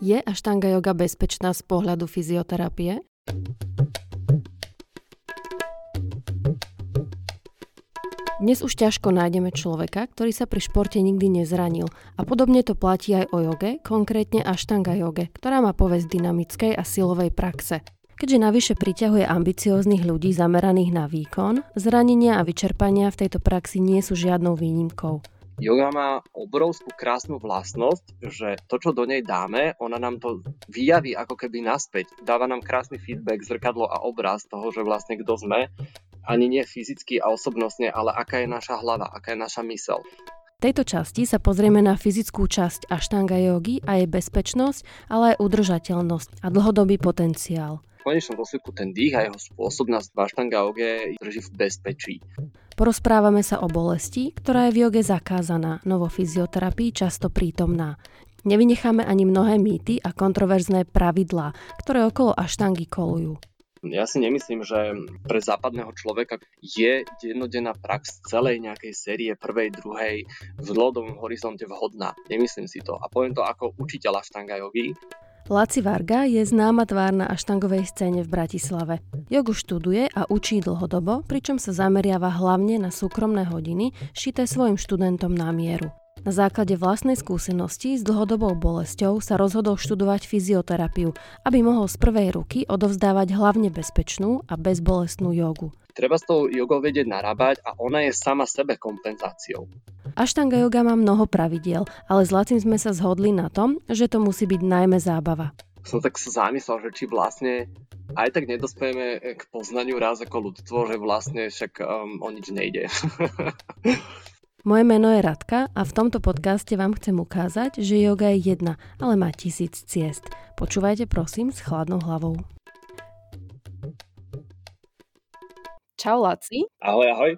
Je aštanga yoga bezpečná z pohľadu fyzioterapie? Dnes už ťažko nájdeme človeka, ktorý sa pri športe nikdy nezranil a podobne to platí aj o joge, konkrétne aštanga joge, ktorá má povesť dynamickej a silovej praxe. Keďže navyše priťahuje ambicióznych ľudí zameraných na výkon, zranenia a vyčerpania v tejto praxi nie sú žiadnou výnimkou. Yoga má obrovskú krásnu vlastnosť, že to, čo do nej dáme, ona nám to vyjaví ako keby naspäť. Dáva nám krásny feedback, zrkadlo a obraz toho, že vlastne kto sme, ani nie fyzicky a osobnostne, ale aká je naša hlava, aká je naša mysel. V tejto časti sa pozrieme na fyzickú časť aštanga jogy a jej bezpečnosť, ale aj udržateľnosť a dlhodobý potenciál. V konečnom dôsledku ten dých a jeho spôsobnosť v aštanga joge drží v bezpečí. Porozprávame sa o bolesti, ktorá je v joge zakázaná, no vo fyzioterapii často prítomná. Nevynecháme ani mnohé mýty a kontroverzné pravidlá, ktoré okolo aštangy kolujú. Ja si nemyslím, že pre západného človeka je jednodenná prax celej nejakej série prvej, druhej v dlhodobom horizonte vhodná. Nemyslím si to. A poviem to ako učiteľ aštanga jogy. Laci Varga je známa tvár na aštangovej scéne v Bratislave. Jogu študuje a učí dlhodobo, pričom sa zameriava hlavne na súkromné hodiny, šité svojim študentom na mieru. Na základe vlastnej skúsenosti s dlhodobou bolesťou sa rozhodol študovať fyzioterapiu, aby mohol z prvej ruky odovzdávať hlavne bezpečnú a bezbolestnú jogu. Treba s tou jogou vedieť narábať a ona je sama sebe kompenzáciou. Aštanga yoga má mnoho pravidiel, ale s Lacim sme sa zhodli na tom, že to musí byť najmä zábava. Som tak sa zamyslel, že či vlastne aj tak nedospejeme k poznaniu raz ako ľudstvo, že vlastne však um, o nič nejde. Moje meno je Radka a v tomto podcaste vám chcem ukázať, že yoga je jedna, ale má tisíc ciest. Počúvajte prosím s chladnou hlavou. Čau Laci. Ahoj, ahoj.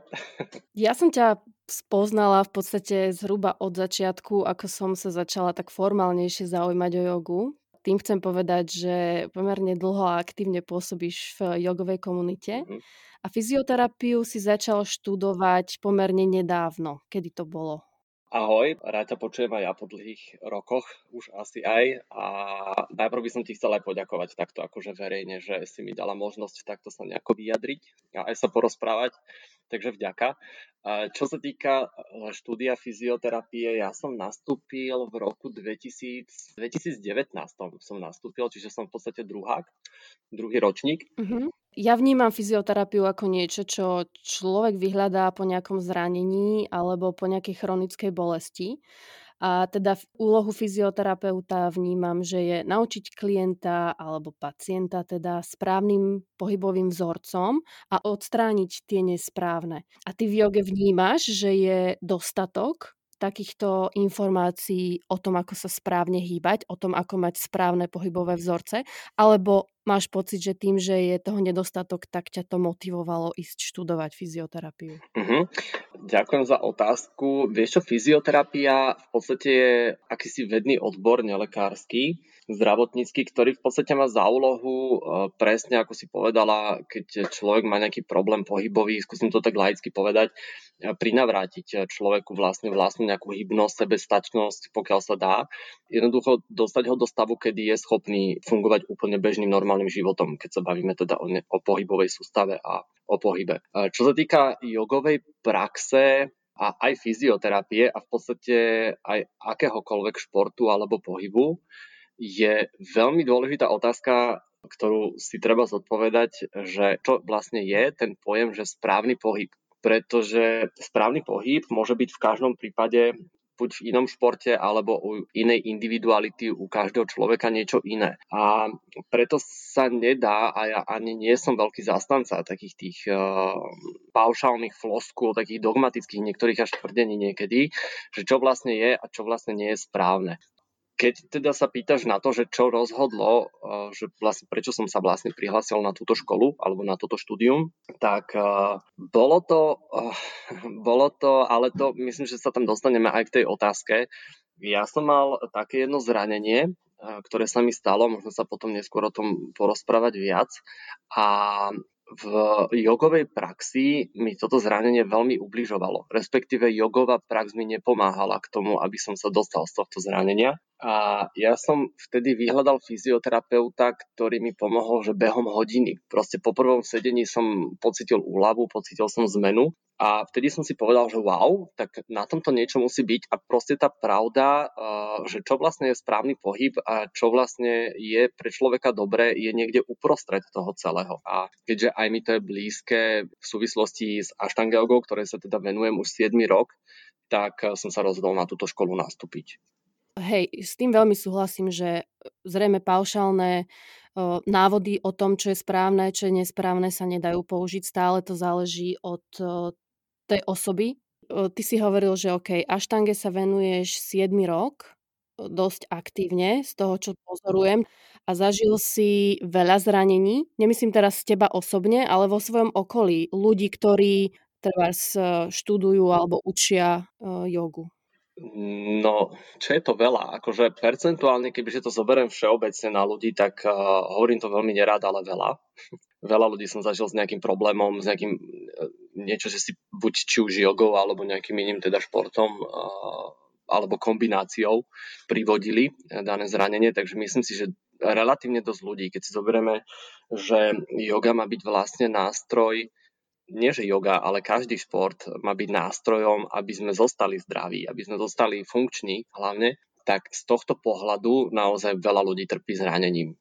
Ja som ťa spoznala v podstate zhruba od začiatku, ako som sa začala tak formálnejšie zaujímať o jogu. Tým chcem povedať, že pomerne dlho a aktívne pôsobíš v jogovej komunite. Mm-hmm. A fyzioterapiu si začal študovať pomerne nedávno. Kedy to bolo? Ahoj, rád ťa počujem aj ja po dlhých rokoch, už asi aj. A najprv by som ti chcel aj poďakovať takto akože verejne, že si mi dala možnosť takto sa nejako vyjadriť a aj sa porozprávať. Takže vďaka. Čo sa týka e, štúdia fyzioterapie, ja som nastúpil v roku 2000, 2019 som nastúpil, čiže som v podstate druhák, druhý ročník. Uh-huh. Ja vnímam fyzioterapiu ako niečo, čo človek vyhľadá po nejakom zranení alebo po nejakej chronickej bolesti. A teda úlohu fyzioterapeuta vnímam, že je naučiť klienta alebo pacienta teda správnym pohybovým vzorcom a odstrániť tie nesprávne. A ty v joge vnímaš, že je dostatok takýchto informácií o tom, ako sa správne hýbať, o tom, ako mať správne pohybové vzorce, alebo máš pocit, že tým, že je toho nedostatok, tak ťa to motivovalo ísť študovať fyzioterapiu? Uh-huh. Ďakujem za otázku. Vieš čo, fyzioterapia v podstate je akýsi vedný odbor nelekársky, zdravotnícky, ktorý v podstate má za úlohu e, presne, ako si povedala, keď človek má nejaký problém pohybový, skúsim to tak laicky povedať, e, prinavrátiť človeku vlastne vlastnú nejakú hybnosť, sebestačnosť, pokiaľ sa dá. Jednoducho dostať ho do stavu, kedy je schopný fungovať úplne bežným normálnym životom, keď sa bavíme teda o, ne, o pohybovej sústave a o pohybe. E, čo sa týka jogovej praxe, a aj fyzioterapie a v podstate aj akéhokoľvek športu alebo pohybu, je veľmi dôležitá otázka, ktorú si treba zodpovedať, že čo vlastne je ten pojem, že správny pohyb. Pretože správny pohyb môže byť v každom prípade buď v inom športe alebo u inej individuality u každého človeka niečo iné. A preto sa nedá, a ja ani nie som veľký zastanca takých tých uh, paušálnych floskúl, takých dogmatických niektorých až tvrdení niekedy, že čo vlastne je a čo vlastne nie je správne keď teda sa pýtaš na to, že čo rozhodlo, eh, že vlastne prečo som sa vlastne prihlásil na túto školu alebo na toto štúdium, tak eh, bolo to, eh, bolo to, ale to myslím, že sa tam dostaneme aj k tej otázke. Ja som mal také jedno zranenie, ktoré sa mi stalo, možno sa potom neskôr o tom porozprávať viac. A v jogovej praxi mi toto zranenie veľmi ubližovalo. Respektíve jogová prax mi nepomáhala k tomu, aby som sa dostal z tohto zranenia. A ja som vtedy vyhľadal fyzioterapeuta, ktorý mi pomohol, že behom hodiny. Proste po prvom sedení som pocitil úľavu, pocitil som zmenu a vtedy som si povedal, že wow, tak na tomto niečo musí byť a proste tá pravda, že čo vlastne je správny pohyb a čo vlastne je pre človeka dobré, je niekde uprostred toho celého. A keďže aj mi to je blízke v súvislosti s Aštangelgou, ktoré sa teda venujem už 7 rok, tak som sa rozhodol na túto školu nastúpiť. Hej, s tým veľmi súhlasím, že e, zrejme paušálne o, návody o tom, čo je správne, čo je nesprávne, sa nedajú použiť. Stále to záleží od o, tej osoby. Ty si hovoril, že OK, aštange sa venuješ 7 rok, dosť aktívne, z toho, čo pozorujem, a zažil si veľa zranení. Nemyslím teraz teba osobne, ale vo svojom okolí. Ľudí, ktorí treba študujú alebo učia jogu. No, čo je to veľa? Akože percentuálne, kebyže to zoberiem všeobecne na ľudí, tak uh, hovorím to veľmi nerád, ale veľa. veľa ľudí som zažil s nejakým problémom, s nejakým uh, niečo, že si buď či už jogou, alebo nejakým iným teda športom, uh, alebo kombináciou privodili dané zranenie, takže myslím si, že relatívne dosť ľudí, keď si zoberieme, že yoga má byť vlastne nástroj nie že yoga, ale každý šport má byť nástrojom, aby sme zostali zdraví, aby sme zostali funkční hlavne, tak z tohto pohľadu naozaj veľa ľudí trpí zranením.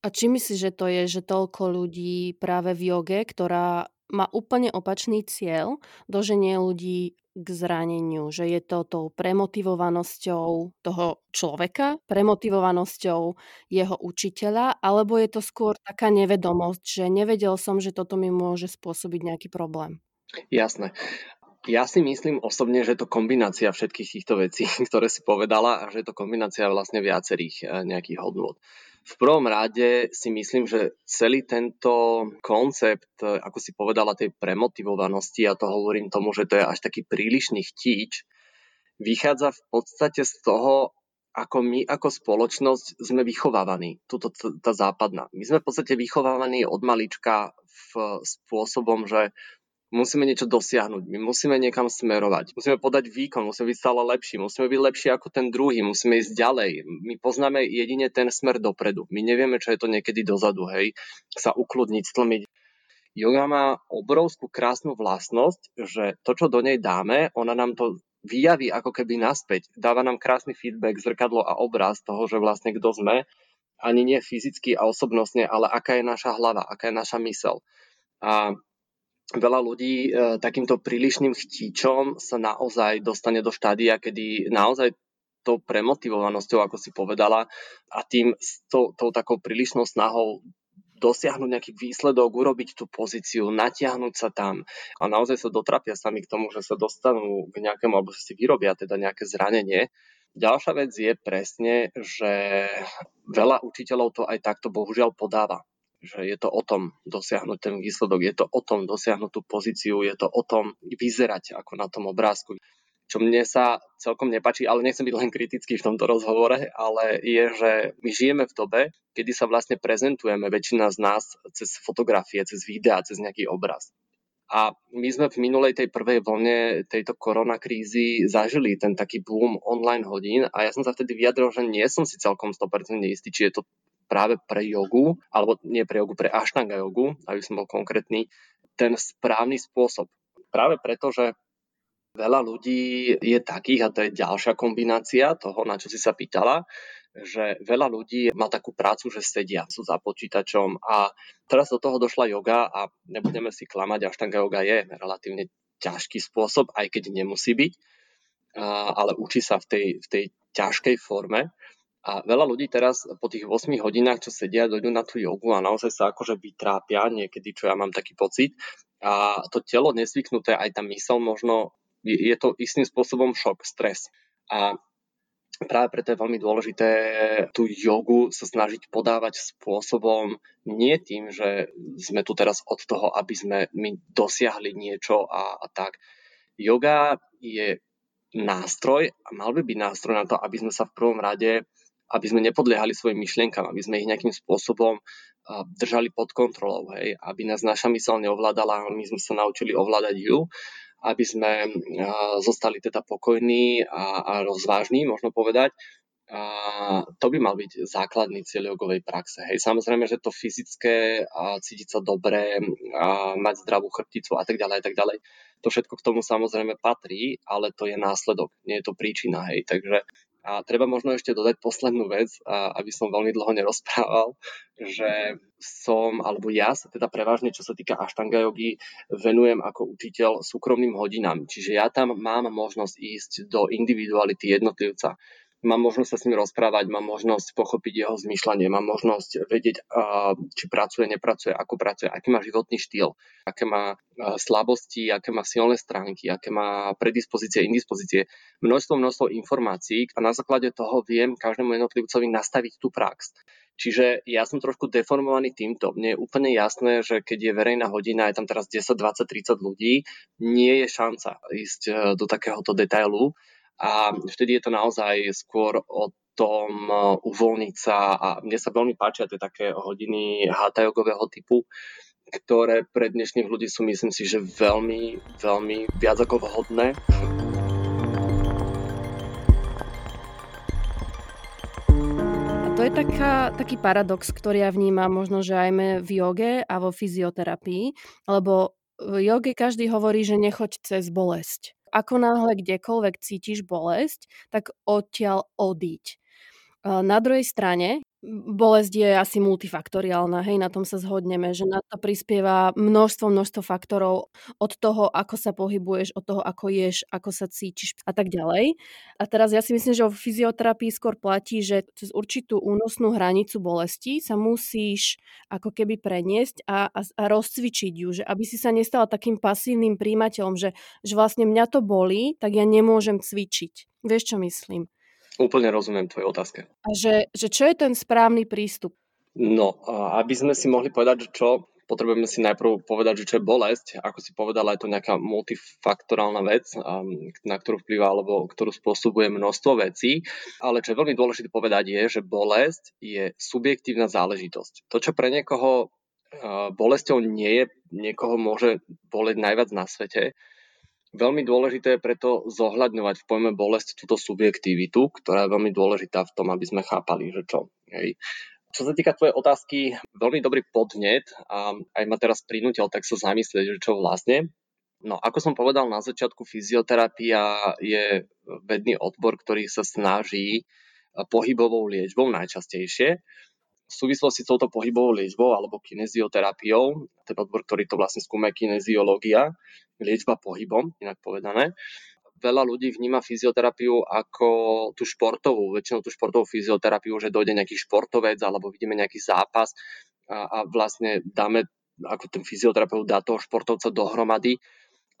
A či myslíš, že to je, že toľko ľudí práve v joge, ktorá má úplne opačný cieľ, doženie ľudí k zraneniu, že je to tou premotivovanosťou toho človeka, premotivovanosťou jeho učiteľa, alebo je to skôr taká nevedomosť, že nevedel som, že toto mi môže spôsobiť nejaký problém. Jasné. Ja si myslím osobne, že je to kombinácia všetkých týchto vecí, ktoré si povedala a že je to kombinácia vlastne viacerých eh, nejakých hodnôt. V prvom rade si myslím, že celý tento koncept, ako si povedala, tej premotivovanosti, a to hovorím tomu, že to je až taký prílišný chtíč, vychádza v podstate z toho, ako my ako spoločnosť sme vychovávaní, tuto tá západná. My sme v podstate vychovávaní od malička v spôsobom, že musíme niečo dosiahnuť, my musíme niekam smerovať, musíme podať výkon, musíme byť stále lepší, musíme byť lepší ako ten druhý, musíme ísť ďalej. My poznáme jedine ten smer dopredu. My nevieme, čo je to niekedy dozadu, hej, sa ukludniť, stlmiť. Yoga má obrovskú krásnu vlastnosť, že to, čo do nej dáme, ona nám to vyjaví ako keby naspäť. Dáva nám krásny feedback, zrkadlo a obraz toho, že vlastne kto sme, ani nie fyzicky a osobnostne, ale aká je naša hlava, aká je naša mysel. A veľa ľudí e, takýmto prílišným chtíčom sa naozaj dostane do štádia, kedy naozaj tou premotivovanosťou, ako si povedala, a tým tou, tou takou prílišnou snahou dosiahnuť nejaký výsledok, urobiť tú pozíciu, natiahnuť sa tam a naozaj sa dotrapia sami k tomu, že sa dostanú k nejakému, alebo si vyrobia teda nejaké zranenie. Ďalšia vec je presne, že veľa učiteľov to aj takto bohužiaľ podáva že je to o tom dosiahnuť ten výsledok, je to o tom dosiahnuť tú pozíciu, je to o tom vyzerať ako na tom obrázku. Čo mne sa celkom nepačí, ale nechcem byť len kritický v tomto rozhovore, ale je, že my žijeme v dobe, kedy sa vlastne prezentujeme väčšina z nás cez fotografie, cez videá, cez nejaký obraz. A my sme v minulej tej prvej vlne tejto koronakrízy zažili ten taký boom online hodín a ja som sa vtedy vyjadril, že nie som si celkom 100% istý, či je to práve pre jogu, alebo nie pre jogu, pre ashtanga jogu, aby som bol konkrétny, ten správny spôsob. Práve preto, že veľa ľudí je takých, a to je ďalšia kombinácia toho, na čo si sa pýtala, že veľa ľudí má takú prácu, že sedia, sú za počítačom a teraz do toho došla yoga a nebudeme si klamať, ashtanga yoga je relatívne ťažký spôsob, aj keď nemusí byť, ale učí sa v tej, v tej ťažkej forme. A veľa ľudí teraz po tých 8 hodinách, čo sedia, dojdú na tú jogu a naozaj sa akože vytrápia niekedy, čo ja mám taký pocit. A to telo nesvyknuté, aj tá mysel možno, je to istým spôsobom šok, stres. A práve preto je veľmi dôležité tú jogu sa snažiť podávať spôsobom nie tým, že sme tu teraz od toho, aby sme my dosiahli niečo a, a tak. Yoga je nástroj a mal by byť nástroj na to, aby sme sa v prvom rade aby sme nepodliehali svojim myšlienkam, aby sme ich nejakým spôsobom držali pod kontrolou, hej, aby nás naša mysel neovládala, my sme sa naučili ovládať ju, aby sme zostali teda pokojní a, a rozvážni, možno povedať, a to by mal byť základný cieľ jogovej praxe. Hej, samozrejme, že to fyzické, a cítiť sa dobre, a mať zdravú chrbticu a tak ďalej, a tak ďalej, to všetko k tomu samozrejme patrí, ale to je následok, nie je to príčina. Hej. Takže a treba možno ešte dodať poslednú vec, aby som veľmi dlho nerozprával, že som, alebo ja sa teda prevažne, čo sa týka Ashtanga jogy, venujem ako učiteľ súkromným hodinám. Čiže ja tam mám možnosť ísť do individuality jednotlivca mám možnosť sa s ním rozprávať, mám možnosť pochopiť jeho zmýšľanie, mám možnosť vedieť, či pracuje, nepracuje, ako pracuje, aký má životný štýl, aké má slabosti, aké má silné stránky, aké má predispozície, indispozície. Množstvo, množstvo informácií a na základe toho viem každému jednotlivcovi nastaviť tú prax. Čiže ja som trošku deformovaný týmto. Mne je úplne jasné, že keď je verejná hodina, je tam teraz 10, 20, 30 ľudí, nie je šanca ísť e, do takéhoto detailu a vtedy je to naozaj skôr o tom e, uvoľniť sa a mne sa veľmi páčia tie také hodiny hatha typu, ktoré pre dnešných ľudí sú myslím si, že veľmi, veľmi viac ako vhodné. to je taká, taký paradox, ktorý ja vnímam možno, že aj v joge a vo fyzioterapii, lebo v joge každý hovorí, že nechoď cez bolesť ako náhle kdekoľvek cítiš bolesť, tak odtiaľ odíď. Na druhej strane, bolesť je asi multifaktoriálna, hej, na tom sa zhodneme, že na to prispieva množstvo, množstvo faktorov od toho, ako sa pohybuješ, od toho, ako ješ, ako sa cítiš a tak ďalej. A teraz ja si myslím, že o fyzioterapii skôr platí, že cez určitú únosnú hranicu bolesti sa musíš ako keby preniesť a, a, a rozcvičiť ju, že aby si sa nestala takým pasívnym príjimateľom, že, že vlastne mňa to bolí, tak ja nemôžem cvičiť. Vieš, čo myslím? Úplne rozumiem tvojej otázke. A že, že čo je ten správny prístup? No, aby sme si mohli povedať, že čo, potrebujeme si najprv povedať, že čo je bolesť. Ako si povedala, je to nejaká multifaktorálna vec, na ktorú vplyvá alebo ktorú spôsobuje množstvo vecí. Ale čo je veľmi dôležité povedať je, že bolesť je subjektívna záležitosť. To, čo pre niekoho bolesťou nie je, niekoho môže boleť najviac na svete, Veľmi dôležité je preto zohľadňovať v pojme bolesť túto subjektivitu, ktorá je veľmi dôležitá v tom, aby sme chápali, že čo. Hej. Čo sa týka tvojej otázky, veľmi dobrý podnet a aj ma teraz prinútil tak sa zamyslieť, že čo vlastne. No, ako som povedal na začiatku, fyzioterapia je vedný odbor, ktorý sa snaží pohybovou liečbou najčastejšie v súvislosti s touto pohybovou liečbou alebo kinezioterapiou, ten odbor, ktorý to vlastne skúma kineziológia, liečba pohybom, inak povedané. Veľa ľudí vníma fyzioterapiu ako tú športovú, väčšinou tú športovú fyzioterapiu, že dojde nejaký športovec alebo vidíme nejaký zápas a, a vlastne dáme, ako ten fyzioterapeut dá toho športovca dohromady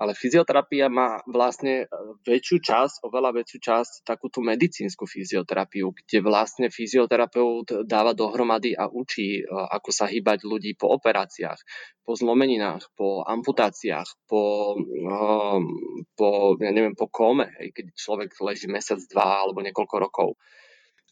ale fyzioterapia má vlastne e, väčšiu časť, oveľa väčšiu časť takúto medicínsku fyzioterapiu, kde vlastne fyzioterapeut dáva dohromady a učí, e, ako sa hýbať ľudí po operáciách, po zlomeninách, po amputáciách, po, e, po ja neviem, po kome, keď človek leží mesiac, dva alebo niekoľko rokov.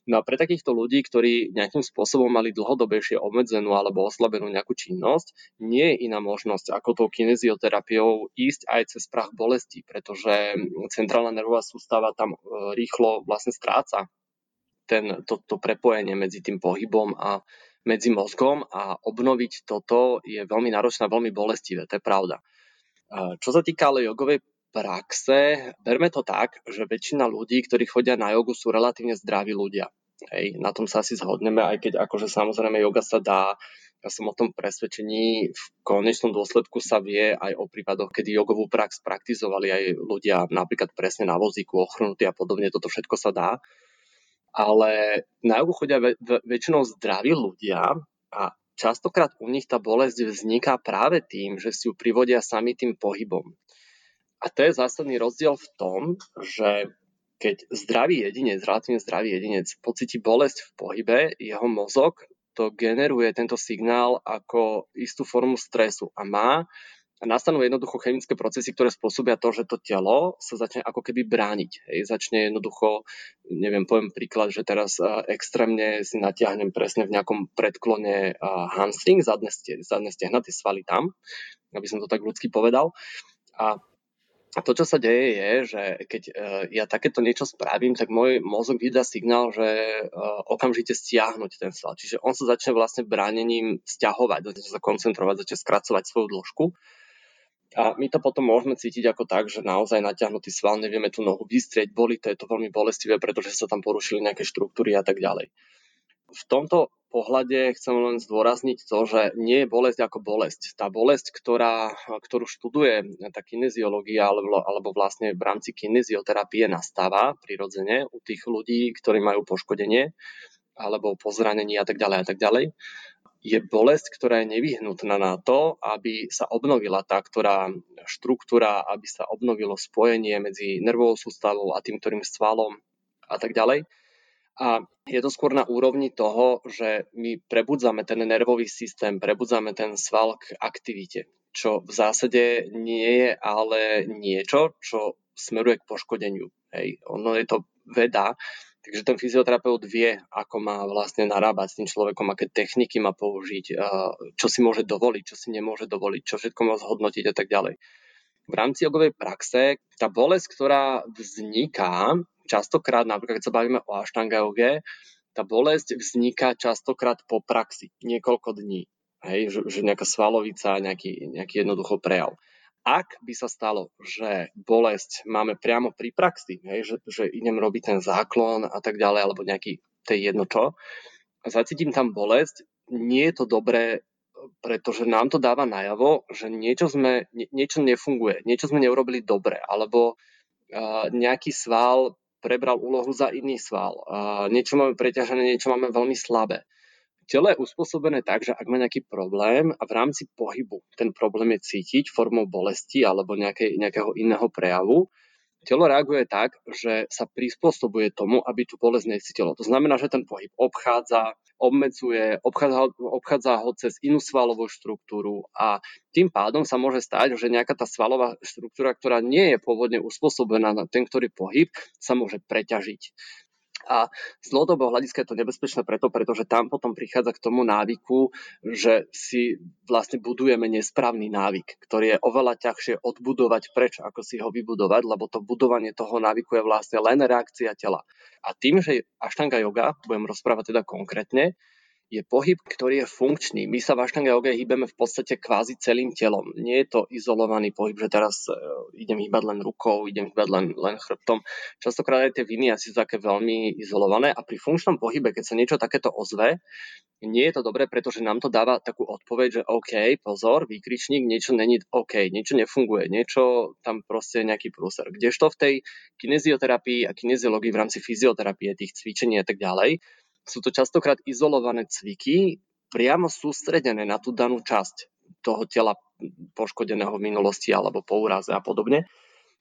No a pre takýchto ľudí, ktorí nejakým spôsobom mali dlhodobejšie obmedzenú alebo oslabenú nejakú činnosť, nie je iná možnosť ako tou kinezioterapiou ísť aj cez prach bolesti, pretože centrálna nervová sústava tam e, rýchlo vlastne stráca ten, to, prepojenie medzi tým pohybom a medzi mozgom a obnoviť toto je veľmi náročné veľmi bolestivé, to je pravda. E, čo sa týka ale jogovej praxe, berme to tak, že väčšina ľudí, ktorí chodia na jogu, sú relatívne zdraví ľudia. Hej, na tom sa asi zhodneme, aj keď akože samozrejme yoga sa dá, ja som o tom presvedčení, v konečnom dôsledku sa vie aj o prípadoch, kedy jogovú prax praktizovali aj ľudia napríklad presne na vozíku, ochrnutí a podobne, toto všetko sa dá. Ale na jogu chodia väč- väčšinou zdraví ľudia a častokrát u nich tá bolesť vzniká práve tým, že si ju privodia sami tým pohybom. A to je zásadný rozdiel v tom, že keď zdravý jedinec, relatívne zdravý jedinec pocíti bolesť v pohybe, jeho mozog to generuje tento signál ako istú formu stresu a má a nastanú jednoducho chemické procesy, ktoré spôsobia to, že to telo sa začne ako keby brániť. Hej. Začne jednoducho, neviem, poviem príklad, že teraz uh, extrémne si natiahnem presne v nejakom predklone uh, hamstring, zadné, zadné stehna, tie svaly tam, aby som to tak ľudsky povedal. A A to, čo sa deje, je, že keď uh, ja takéto niečo spravím, tak môj mozog vydá signál, že uh, okamžite stiahnuť ten sval. Čiže on sa začne vlastne bránením stiahovať, začne sa koncentrovať, začne skracovať svoju dĺžku. A my to potom môžeme cítiť ako tak, že naozaj natiahnutý sval, nevieme tú nohu vystrieť, boli to, je to veľmi bolestivé, pretože sa tam porušili nejaké štruktúry a tak ďalej. V tomto pohľade chcem len zdôrazniť to, že nie je bolesť ako bolesť. Tá bolesť, ktorá, ktorú študuje tá kineziológia alebo, alebo vlastne v rámci kinezioterapie nastáva prirodzene u tých ľudí, ktorí majú poškodenie alebo pozranenie a tak ďalej a tak ďalej, je bolesť, ktorá je nevyhnutná na to, aby sa obnovila tá ktorá štruktúra, aby sa obnovilo spojenie medzi nervovou sústavou a tým, ktorým svalom a tak ďalej. A je to skôr na úrovni toho, že my prebudzame ten nervový systém, prebudzame ten sval k aktivite, čo v zásade nie je ale niečo, čo smeruje k poškodeniu. Hej. Ono je to veda, takže ten fyzioterapeut vie, ako má vlastne narábať s tým človekom, aké techniky má použiť, čo si môže dovoliť, čo si nemôže dovoliť, čo všetko má zhodnotiť a tak ďalej. V rámci jogovej praxe tá bolesť, ktorá vzniká, častokrát, napríklad keď sa bavíme o Ashtanga yoge, tá bolesť vzniká častokrát po praxi, niekoľko dní. Hej, že, že nejaká svalovica, nejaký, nejaký jednoducho prejav. Ak by sa stalo, že bolesť máme priamo pri praxi, hej, že, že idem robiť ten záklon a tak ďalej, alebo nejaký, to je jedno čo, zacítim tam bolesť, nie je to dobré, pretože nám to dáva najavo, že niečo, sme, niečo nefunguje, niečo sme neurobili dobre, alebo nejaký sval prebral úlohu za iný sval. Niečo máme preťažené, niečo máme veľmi slabé. Telo je uspôsobené tak, že ak má nejaký problém a v rámci pohybu ten problém je cítiť formou bolesti alebo nejakej, nejakého iného prejavu, telo reaguje tak, že sa prispôsobuje tomu, aby tú bolesť necítilo. To znamená, že ten pohyb obchádza, obmedzuje, obchádza, obchádza ho cez inú svalovú štruktúru a tým pádom sa môže stať, že nejaká tá svalová štruktúra, ktorá nie je pôvodne uspôsobená na ten, ktorý pohyb, sa môže preťažiť. A z dlhodobého hľadiska je to nebezpečné preto, pretože tam potom prichádza k tomu návyku, že si vlastne budujeme nesprávny návyk, ktorý je oveľa ťažšie odbudovať preč, ako si ho vybudovať, lebo to budovanie toho návyku je vlastne len reakcia tela. A tým, že Ashtanga yoga, budem rozprávať teda konkrétne, je pohyb, ktorý je funkčný. My sa v Ashtanga yoga hýbeme v podstate kvázi celým telom. Nie je to izolovaný pohyb, že teraz uh, idem hýbať len rukou, idem hýbať len, len chrbtom. Častokrát aj tie viny asi sú také veľmi izolované a pri funkčnom pohybe, keď sa niečo takéto ozve, nie je to dobré, pretože nám to dáva takú odpoveď, že OK, pozor, výkričník, niečo není OK, niečo nefunguje, niečo tam proste nejaký prúser. Kdežto v tej kinezioterapii a kineziológii v rámci fyzioterapie, tých cvičení a tak ďalej, sú to častokrát izolované cviky, priamo sústredené na tú danú časť toho tela poškodeného v minulosti alebo po úraze a podobne.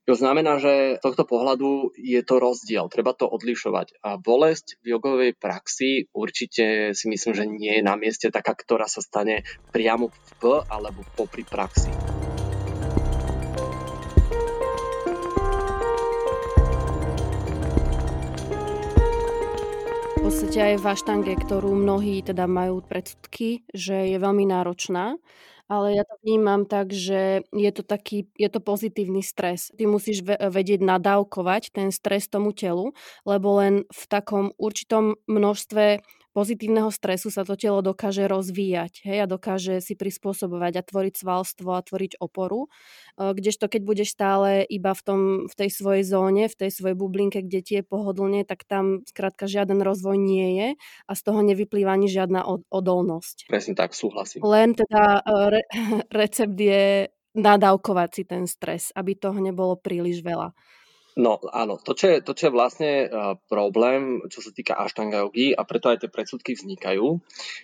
To znamená, že z tohto pohľadu je to rozdiel, treba to odlišovať. A bolesť v jogovej praxi určite si myslím, že nie je na mieste taká, ktorá sa stane priamo v alebo popri praxi. Podstate aj v aštange, ktorú mnohí teda majú predsudky, že je veľmi náročná, ale ja to vnímam tak, že je to taký, je to pozitívny stres. Ty musíš vedieť nadávkovať ten stres tomu telu, lebo len v takom určitom množstve pozitívneho stresu sa to telo dokáže rozvíjať hej, a dokáže si prispôsobovať a tvoriť svalstvo a tvoriť oporu. E, kdežto keď budeš stále iba v, tom, v tej svojej zóne, v tej svojej bublinke, kde ti je pohodlne, tak tam skrátka žiaden rozvoj nie je a z toho nevyplýva ani žiadna odolnosť. Presne tak, súhlasím. Len teda e, re, recept je nadávkovať si ten stres, aby toho nebolo príliš veľa. No áno, to čo je, to, čo je vlastne uh, problém, čo sa týka Ashtanga yogi a preto aj tie predsudky vznikajú,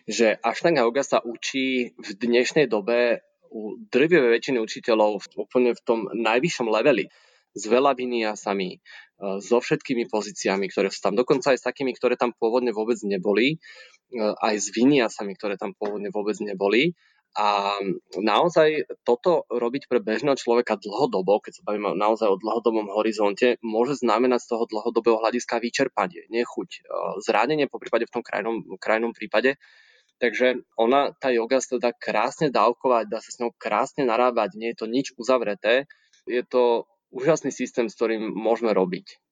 že Ashtanga yoga sa učí v dnešnej dobe u drvivej väčšiny učiteľov úplne v tom najvyššom leveli. S veľa viniasami, uh, so všetkými pozíciami, ktoré sú tam, dokonca aj s takými, ktoré tam pôvodne vôbec neboli, uh, aj s viniasami, ktoré tam pôvodne vôbec neboli a naozaj toto robiť pre bežného človeka dlhodobo, keď sa bavíme naozaj o dlhodobom horizonte, môže znamenať z toho dlhodobého hľadiska vyčerpanie, nechuť, e, zranenie po prípade v tom krajnom, krajnom prípade. Takže ona, tá yoga sa dá krásne dávkovať, dá sa s ňou krásne narábať, nie je to nič uzavreté. Je to úžasný systém, s ktorým môžeme robiť.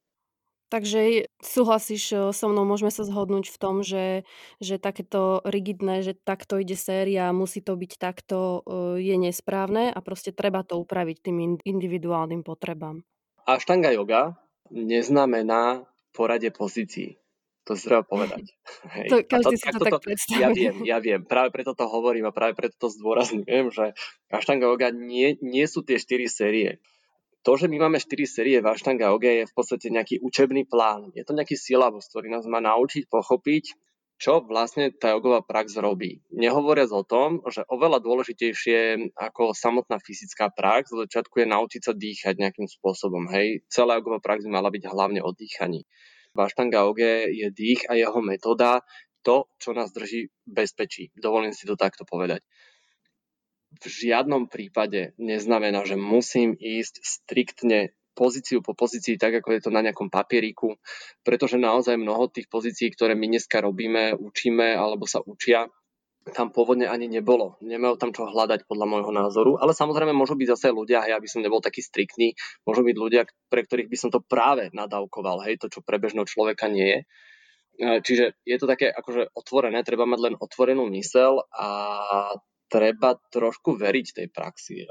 Takže súhlasíš e, so mnou, môžeme sa zhodnúť v tom, že, že takéto rigidné, že takto ide séria, musí to byť takto, e, je nesprávne a proste treba to upraviť tým individuálnym potrebám. Ashtanga yoga neznamená poradie pozícií. To si treba povedať. Hej. To, každý to, si to tak predstaví. Ja viem, ja viem. Práve preto to hovorím a práve preto to zdôrazňujem, že Ashtanga yoga nie, nie sú tie štyri série to, že my máme 4 série v Ashtanga OG je v podstate nejaký učebný plán. Je to nejaký syllabus, ktorý nás má naučiť pochopiť, čo vlastne tá jogová prax robí. Nehovoriac o tom, že oveľa dôležitejšie ako samotná fyzická prax, v začiatku je naučiť sa dýchať nejakým spôsobom. Hej. Celá jogová prax by mala byť hlavne o dýchaní. V Ashtanga OG je dých a jeho metóda to, čo nás drží bezpečí. Dovolím si to takto povedať v žiadnom prípade neznamená, že musím ísť striktne pozíciu po pozícii, tak ako je to na nejakom papieriku, pretože naozaj mnoho tých pozícií, ktoré my dneska robíme, učíme alebo sa učia, tam pôvodne ani nebolo. Nemajú tam čo hľadať podľa môjho názoru, ale samozrejme môžu byť zase ľudia, hej, aby som nebol taký striktný, môžu byť ľudia, pre ktorých by som to práve nadávkoval, hej, to, čo pre bežného človeka nie je. E, čiže je to také akože otvorené, treba mať len otvorenú mysel a treba trošku veriť tej praxi.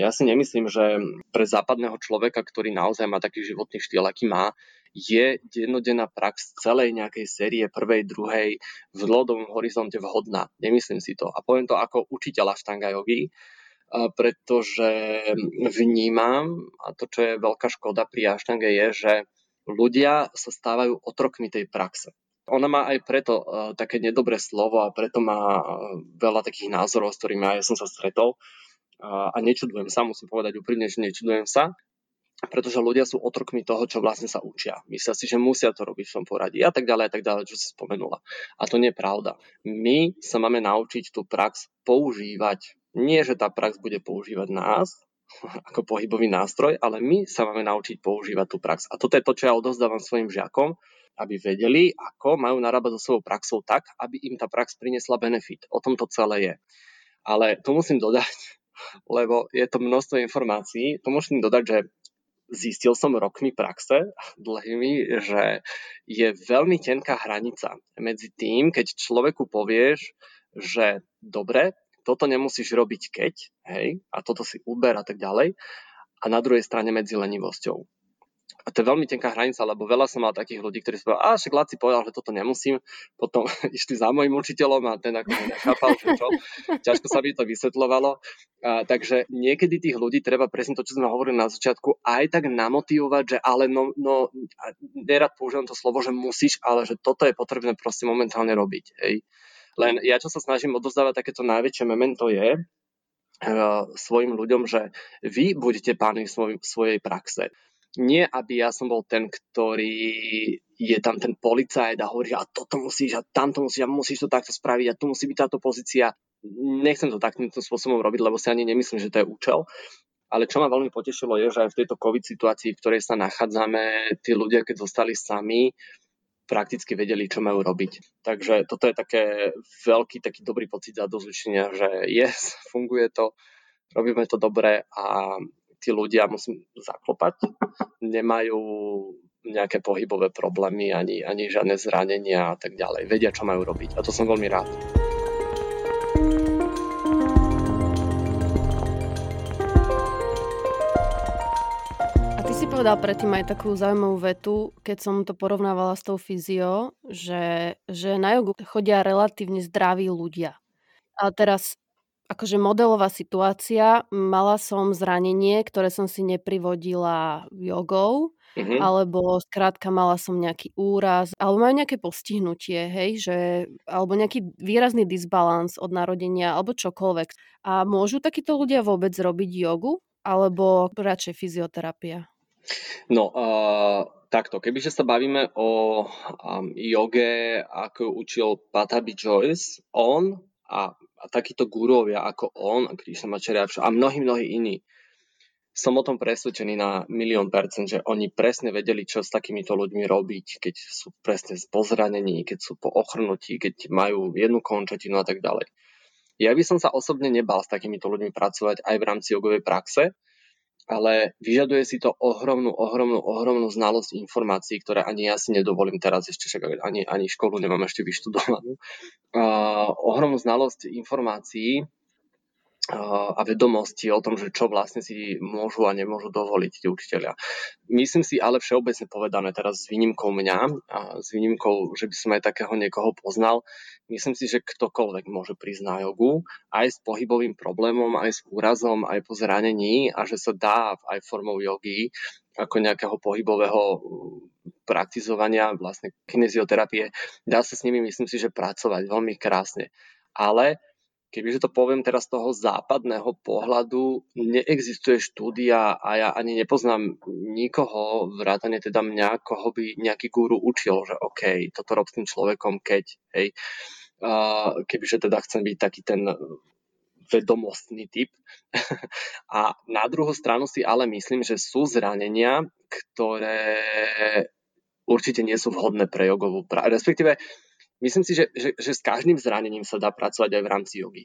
Ja si nemyslím, že pre západného človeka, ktorý naozaj má taký životný štýl, aký má, je dennodenná prax celej nejakej série prvej, druhej v dlhodobom horizonte vhodná. Nemyslím si to. A poviem to ako učiteľa štanga jogy, pretože vnímam, a to, čo je veľká škoda pri aštange, je, že ľudia sa stávajú otrokmi tej praxe. Ona má aj preto uh, také nedobré slovo a preto má uh, veľa takých názorov, s ktorými aj ja som sa stretol. Uh, a nečudujem sa, musím povedať úprimne, že nečudujem sa, pretože ľudia sú otrokmi toho, čo vlastne sa učia. Myslia si, že musia to robiť v tom poradí a tak ďalej a tak ďalej, čo si spomenula. A to nie je pravda. My sa máme naučiť tú prax používať. Nie, že tá prax bude používať nás, ako pohybový nástroj, ale my sa máme naučiť používať tú prax. A toto je to, čo ja odozdávam svojim žiakom, aby vedeli, ako majú narábať so svojou praxou tak, aby im tá prax priniesla benefit. O tom to celé je. Ale to musím dodať, lebo je to množstvo informácií, to musím dodať, že zistil som rokmi praxe, dlhými, že je veľmi tenká hranica medzi tým, keď človeku povieš, že dobre, toto nemusíš robiť keď, hej, a toto si uber a tak ďalej, a na druhej strane medzi lenivosťou. A to je veľmi tenká hranica, lebo veľa som mal takých ľudí, ktorí povedali, a však Laci povedal, že toto nemusím, potom išli za môjim učiteľom a ten ako nechápal, že čo. Ťažko sa by to vysvetľovalo. A, takže niekedy tých ľudí treba presne to, čo sme hovorili na začiatku, aj tak namotivovať, že ale no, no nerad používam to slovo, že musíš, ale že toto je potrebné proste momentálne robiť. Hej. Len ja, čo sa snažím odozdávať takéto najväčšie memento je, svojim ľuďom, že vy budete páni svoj, svojej praxe nie aby ja som bol ten, ktorý je tam ten policajt a hovorí, a toto musíš a tamto musíš a musíš to takto spraviť a tu musí byť táto pozícia. Nechcem to takýmto spôsobom robiť, lebo si ani nemyslím, že to je účel. Ale čo ma veľmi potešilo je, že aj v tejto COVID situácii, v ktorej sa nachádzame, tí ľudia, keď zostali sami, prakticky vedeli, čo majú robiť. Takže toto je také veľký, taký dobrý pocit za dozvučenia, že yes, funguje to, robíme to dobre a tí ľudia, musím zaklopať, nemajú nejaké pohybové problémy, ani, ani žiadne zranenia a tak ďalej. Vedia, čo majú robiť. A to som veľmi rád. Povedal predtým aj takú zaujímavú vetu, keď som to porovnávala s tou fyzio, že, že na jogu chodia relatívne zdraví ľudia. A teraz akože modelová situácia. Mala som zranenie, ktoré som si neprivodila jogou, mm-hmm. alebo skrátka mala som nejaký úraz, alebo majú nejaké postihnutie, hej, že, alebo nejaký výrazný disbalans od narodenia, alebo čokoľvek. A môžu takíto ľudia vôbec robiť jogu, alebo radšej fyzioterapia? No, uh, takto, kebyže sa bavíme o um, joge, ako učil Patabi Joyce, on a a takíto gurovia ako on, Krishna Mačeriavš a mnohí, mnohí iní, som o tom presvedčený na milión percent, že oni presne vedeli, čo s takýmito ľuďmi robiť, keď sú presne pozranení, keď sú po ochrnutí, keď majú jednu končatinu a tak ďalej. Ja by som sa osobne nebal s takýmito ľuďmi pracovať aj v rámci jogovej praxe, ale vyžaduje si to ohromnú, ohromnú, ohromnú znalosť informácií, ktoré ani ja si nedovolím teraz ešte, však ani, ani školu nemám ešte vyštudovanú. Uh, ohromnú znalosť informácií, a vedomosti o tom, že čo vlastne si môžu a nemôžu dovoliť tí učiteľia. Myslím si ale všeobecne povedané, teraz s výnimkou mňa a s výnimkou, že by som aj takého niekoho poznal, myslím si, že ktokoľvek môže prísť na jogu, aj s pohybovým problémom, aj s úrazom, aj po zranení a že sa dá aj formou jogy ako nejakého pohybového praktizovania, vlastne kinezioterapie, dá sa s nimi, myslím si, že pracovať veľmi krásne. Ale kebyže to poviem teraz z toho západného pohľadu, neexistuje štúdia a ja ani nepoznám nikoho, vrátane teda mňa, koho by nejaký guru učil, že OK, toto rob s tým človekom, keď, hej, kebyže teda chcem byť taký ten vedomostný typ. a na druhú stranu si ale myslím, že sú zranenia, ktoré určite nie sú vhodné pre jogovú prácu. Respektíve myslím si, že, že, že s každým zranením sa dá pracovať aj v rámci jogy.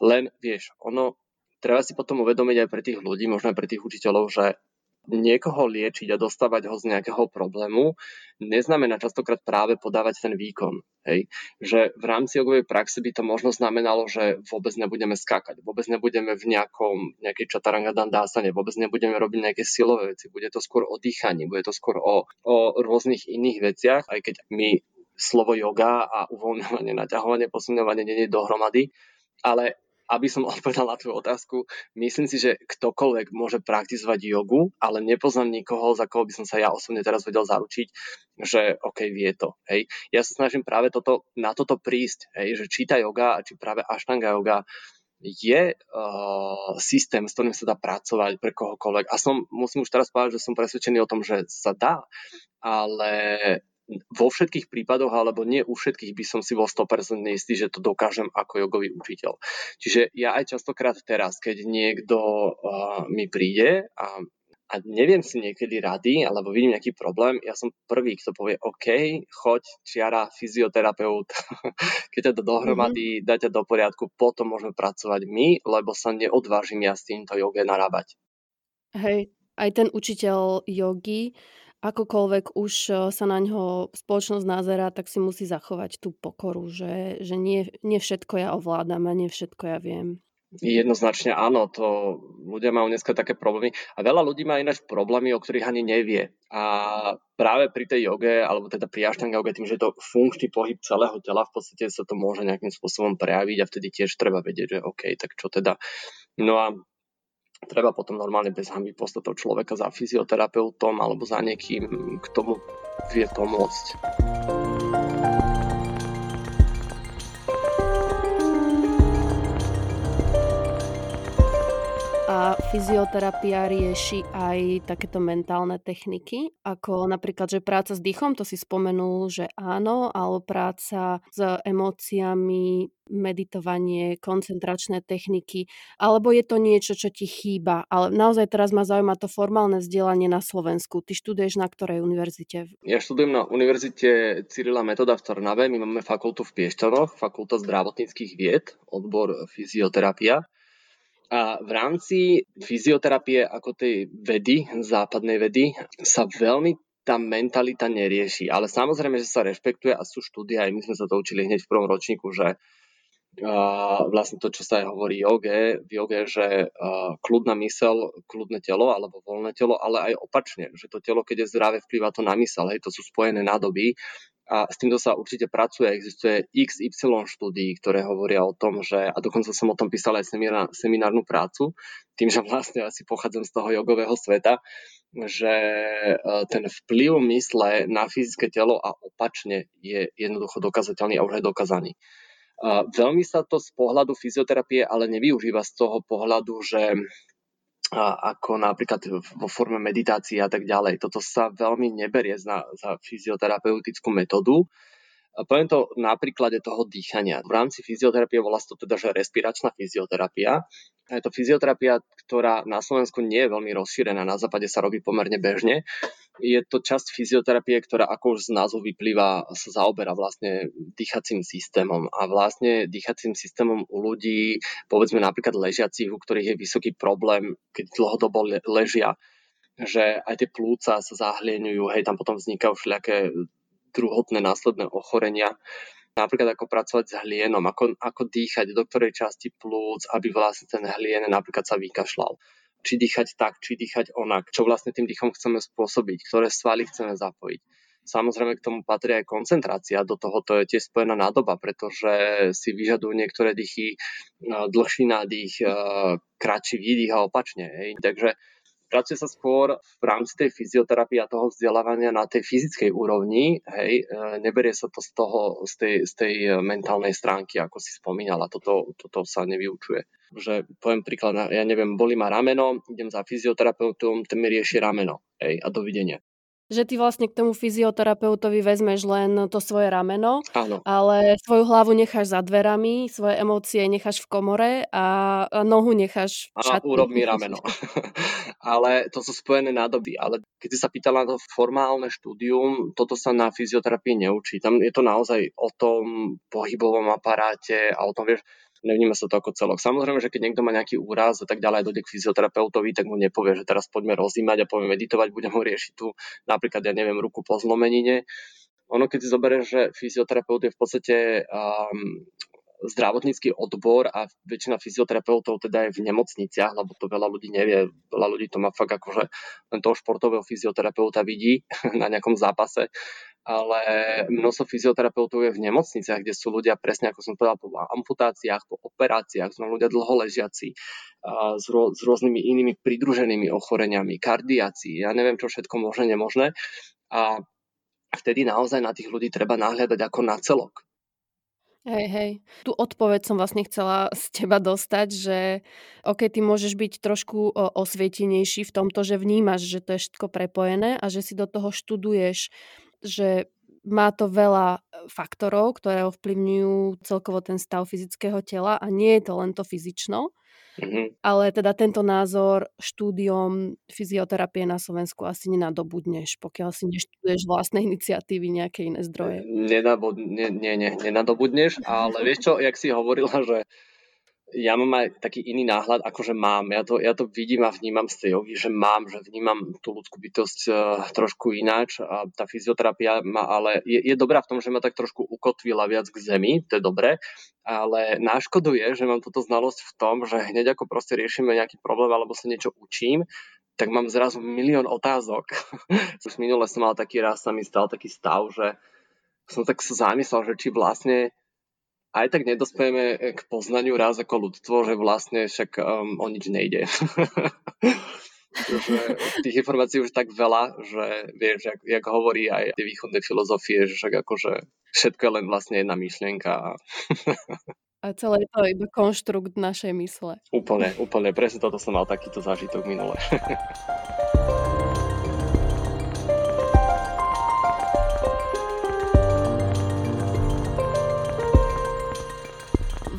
Len, vieš, ono, treba si potom uvedomiť aj pre tých ľudí, možno aj pre tých učiteľov, že niekoho liečiť a dostávať ho z nejakého problému neznamená častokrát práve podávať ten výkon. Hej? Že v rámci jogovej praxe by to možno znamenalo, že vôbec nebudeme skakať, vôbec nebudeme v nejakom, nejakej čataranga dandásane, vôbec nebudeme robiť nejaké silové veci, bude to skôr o dýchaní, bude to skôr o, o rôznych iných veciach, aj keď my slovo yoga a uvoľňovanie, naťahovanie, posunovanie nie je dohromady, ale aby som odpovedal na tvoju otázku, myslím si, že ktokoľvek môže praktizovať jogu, ale nepoznám nikoho, za koho by som sa ja osobne teraz vedel zaručiť, že OK, vie to. Hej. Ja sa snažím práve toto, na toto prísť, hej, že či tá yoga, či práve ashtanga yoga je uh, systém, s ktorým sa dá pracovať pre kohokoľvek. A som, musím už teraz povedať, že som presvedčený o tom, že sa dá, ale vo všetkých prípadoch, alebo nie u všetkých by som si bol 100% istý, že to dokážem ako jogový učiteľ. Čiže ja aj častokrát teraz, keď niekto uh, mi príde a, a neviem si niekedy rady, alebo vidím nejaký problém, ja som prvý, kto povie, OK, choď, čiara, fyzioterapeut, keď ťa to dohromady, mm-hmm. dá ťa do poriadku, potom môžeme pracovať my, lebo sa neodvážim ja s týmto joge narábať. Hej, aj ten učiteľ jogy, akokoľvek už e, sa na ňo spoločnosť názera, tak si musí zachovať tú pokoru, že, že nie, nie všetko ja ovládam a nie všetko ja viem. Jednoznačne áno, to ľudia majú dneska také problémy a veľa ľudí má ináč problémy, o ktorých ani nevie. A práve pri tej joge, alebo teda pri aštanga joge, tým, že je to funkčný pohyb celého tela, v podstate sa to môže nejakým spôsobom prejaviť a vtedy tiež treba vedieť, že OK, tak čo teda. No a treba potom normálne bez hamby poslať toho človeka za fyzioterapeutom alebo za niekým, k tomu vie pomôcť. Fyzioterapia rieši aj takéto mentálne techniky, ako napríklad, že práca s dýchom, to si spomenul, že áno, alebo práca s emóciami, meditovanie, koncentračné techniky, alebo je to niečo, čo ti chýba. Ale naozaj teraz ma zaujíma to formálne vzdelanie na Slovensku. Ty študuješ na ktorej univerzite? Ja študujem na univerzite Cyrila Metoda v Trnave. My máme fakultu v Piešťanoch, fakulta zdravotníckých vied, odbor fyzioterapia. A v rámci fyzioterapie ako tej vedy, západnej vedy, sa veľmi tá mentalita nerieši. Ale samozrejme, že sa rešpektuje a sú štúdia, aj my sme sa to učili hneď v prvom ročníku, že uh, vlastne to, čo sa aj hovorí joge, v joge, že uh, kľudná mysel, kľudné telo alebo voľné telo, ale aj opačne, že to telo, keď je zdravé, vplýva to na mysel, hej, to sú spojené nádoby a s týmto sa určite pracuje. Existuje XY štúdií, ktoré hovoria o tom, že, a dokonca som o tom písal aj seminár, seminárnu prácu, tým, že vlastne asi pochádzam z toho jogového sveta, že e, ten vplyv mysle na fyzické telo a opačne je jednoducho dokazateľný a už aj dokázaný. Veľmi sa to z pohľadu fyzioterapie ale nevyužíva z toho pohľadu, že ako napríklad vo forme meditácie a tak ďalej. Toto sa veľmi neberie za, za fyzioterapeutickú metódu. Poviem to na príklade toho dýchania. V rámci fyzioterapie volá sa to teda, že respiračná fyzioterapia. Je to fyzioterapia, ktorá na Slovensku nie je veľmi rozšírená, na západe sa robí pomerne bežne. Je to časť fyzioterapie, ktorá ako už z názvu vyplýva, sa zaoberá vlastne dýchacím systémom. A vlastne dýchacím systémom u ľudí, povedzme napríklad ležiacich, u ktorých je vysoký problém, keď dlhodobo ležia, že aj tie plúca sa zahlieňujú, hej, tam potom vznikajú všelijaké druhotné následné ochorenia. Napríklad ako pracovať s hlienom, ako, ako dýchať, do ktorej časti plúc, aby vlastne ten hlien napríklad sa vykašľal. Či dýchať tak, či dýchať onak, čo vlastne tým dýchom chceme spôsobiť, ktoré svaly chceme zapojiť. Samozrejme k tomu patrí aj koncentrácia, do toho to je tiež spojená nádoba, pretože si vyžadujú niektoré dýchy dlhší nádych, kratší výdych a opačne. Takže pracuje sa skôr v rámci tej fyzioterapie a toho vzdelávania na tej fyzickej úrovni, hej, e, neberie sa to z toho, z tej, z tej e, mentálnej stránky, ako si spomínala, toto, toto sa nevyučuje. Že poviem príklad, ja neviem, boli ma rameno, idem za fyzioterapeutom, ten mi rieši rameno, hej, a dovidenia že ty vlastne k tomu fyzioterapeutovi vezmeš len to svoje rameno, Áno. ale svoju hlavu necháš za dverami, svoje emócie necháš v komore a nohu necháš v šatni. A urob mi rameno. ale to sú spojené nádoby. Ale keď si sa pýtala na to formálne štúdium, toto sa na fyzioterapii neučí. Tam je to naozaj o tom pohybovom aparáte a o tom, vieš, nevníma sa to ako celok. Samozrejme, že keď niekto má nejaký úraz a tak ďalej, dojde k fyzioterapeutovi, tak mu nepovie, že teraz poďme rozímať a poďme meditovať, budem ho riešiť tu napríklad, ja neviem, ruku po zlomenine. Ono, keď si zoberieš, že fyzioterapeut je v podstate um, zdravotnícky odbor a väčšina fyzioterapeutov teda je v nemocniciach, lebo to veľa ľudí nevie. Veľa ľudí to má fakt akože len toho športového fyzioterapeuta vidí na nejakom zápase ale množstvo fyzioterapeutov je v nemocniciach, kde sú ľudia presne, ako som povedal, po amputáciách, po operáciách, sú ľudia dlho ležiaci s, rô, s rôznymi inými pridruženými ochoreniami, kardiácii, ja neviem čo všetko možné, nemožné. A vtedy naozaj na tých ľudí treba nahliadať ako na celok. Hej, hej. Tu odpoveď som vlastne chcela z teba dostať, že OK, ty môžeš byť trošku osvietenejší v tomto, že vnímaš, že to je všetko prepojené a že si do toho študuješ že má to veľa e, faktorov, ktoré ovplyvňujú celkovo ten stav fyzického tela a nie je to len to fyzično. Mm-hmm. Ale teda tento názor štúdiom fyzioterapie na Slovensku asi nenadobudneš, pokiaľ si neštuduješ vlastné iniciatívy, nejaké iné zdroje. Nenabud, nie, nie, nie, nenadobudneš, ale vieš čo, jak si hovorila, že ja mám aj taký iný náhľad, ako že mám. Ja to, ja to vidím a vnímam z tej jogy, že mám, že vnímam tú ľudskú bytosť uh, trošku ináč a tá fyzioterapia ma ale je, je dobrá v tom, že ma tak trošku ukotvila viac k zemi, to je dobré, ale náškoduje, že mám túto znalosť v tom, že hneď ako proste riešime nejaký problém alebo sa niečo učím, tak mám zrazu milión otázok. Už minule som mal taký raz, sa mi stal taký stav, že som tak sa zamyslel, že či vlastne aj tak nedospejeme k poznaniu raz ako ľudstvo, že vlastne však um, o nič nejde. že tých informácií už tak veľa, že vieš, jak, jak hovorí aj tie východné filozofie, že však akože všetko je len vlastne jedna myšlienka. A celé je to iba konštrukt našej mysle. Úplne, úplne. Presne toto som mal takýto zážitok minule.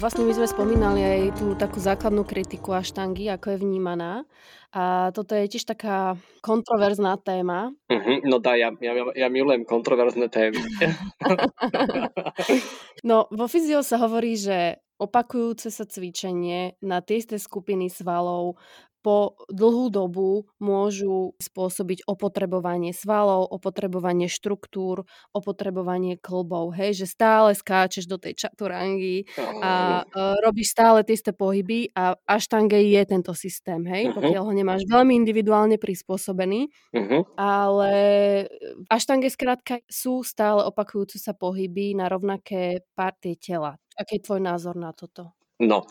Vlastne my sme spomínali aj tú takú základnú kritiku aštangy, ako je vnímaná. A toto je tiež taká kontroverzná téma. Uh-huh, no dá, ja, ja, ja milujem kontroverzné témy. no, vo fyzio sa hovorí, že opakujúce sa cvičenie na tie isté skupiny svalov po dlhú dobu môžu spôsobiť opotrebovanie svalov, opotrebovanie štruktúr, opotrebovanie klbov. Hej, že stále skáčeš do tej čaturangy a uh, robíš stále tie isté pohyby a aštange je tento systém, hej, uh-huh. pokiaľ ho nemáš veľmi individuálne prispôsobený, uh-huh. ale aštange skrátka sú stále opakujúce sa pohyby na rovnaké partie tela. Aký je tvoj názor na toto? No,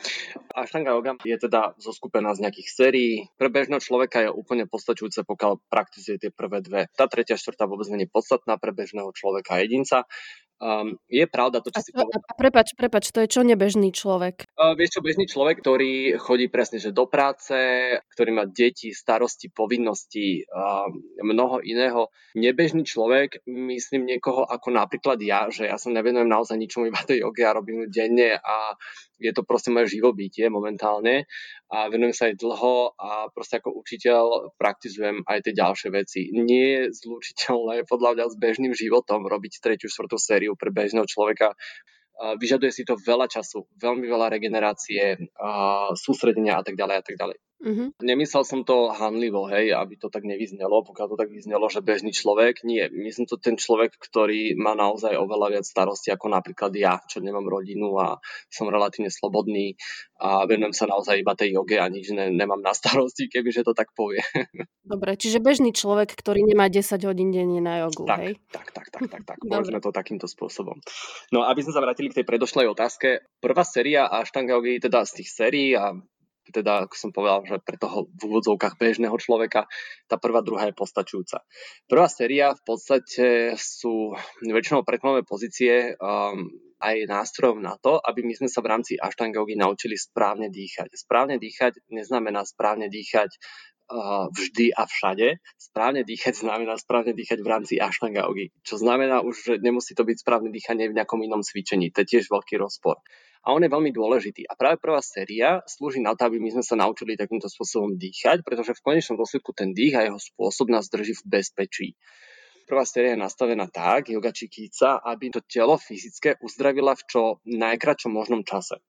Ashtanga yoga je teda zoskupená z nejakých sérií. Pre bežného človeka je úplne postačujúce, pokiaľ praktizuje tie prvé dve. Tá tretia, štvrtá vôbec není podstatná pre bežného človeka a jedinca. Um, je pravda to, čo a si povedal. Prepač, prepač, to je čo nebežný človek? Uh, vieš čo, bežný človek, ktorý chodí presne že do práce, ktorý má deti, starosti, povinnosti, uh, mnoho iného. Nebežný človek, myslím niekoho ako napríklad ja, že ja sa nevenujem naozaj ničomu iba tej joge a robím ju denne a je to proste moje živobytie momentálne a venujem sa aj dlho a proste ako učiteľ praktizujem aj tie ďalšie veci. Nie je zlučiteľné podľa mňa s bežným životom robiť tretiu, štvrtú sériu pre bežného človeka. Vyžaduje si to veľa času, veľmi veľa regenerácie, sústredenia a tak ďalej a tak ďalej. Mm-hmm. Nemyslel som to hanlivo, hej, aby to tak nevyznelo, pokiaľ to tak vyznelo, že bežný človek. Nie, myslím to ten človek, ktorý má naozaj oveľa viac starosti ako napríklad ja, čo nemám rodinu a som relatívne slobodný a venujem sa naozaj iba tej joge a nič ne, nemám na starosti, kebyže to tak povie. Dobre, čiže bežný človek, ktorý nemá 10 hodín denne na jogu, tak, hej? Tak, tak, tak, tak, tak. Povedzme to takýmto spôsobom. No aby sme sa vrátili k tej predošlej otázke. Prvá séria Ashtanga jogi, teda z tých sérií a teda, ako som povedal, že pre toho v úvodzovkách bežného človeka tá prvá, druhá je postačujúca. Prvá séria v podstate sú väčšinou preklonové pozície um, aj nástrojom na to, aby my sme sa v rámci aštangogy naučili správne dýchať. Správne dýchať neznamená správne dýchať uh, vždy a všade. Správne dýchať znamená správne dýchať v rámci aštanga čo znamená už, že nemusí to byť správne dýchanie v nejakom inom cvičení. To je tiež veľký rozpor a on je veľmi dôležitý. A práve prvá séria slúži na to, aby my sme sa naučili takýmto spôsobom dýchať, pretože v konečnom dôsledku ten dých a jeho spôsob nás drží v bezpečí. Prvá séria je nastavená tak, yoga čikíca, aby to telo fyzické uzdravila v čo najkračom možnom čase.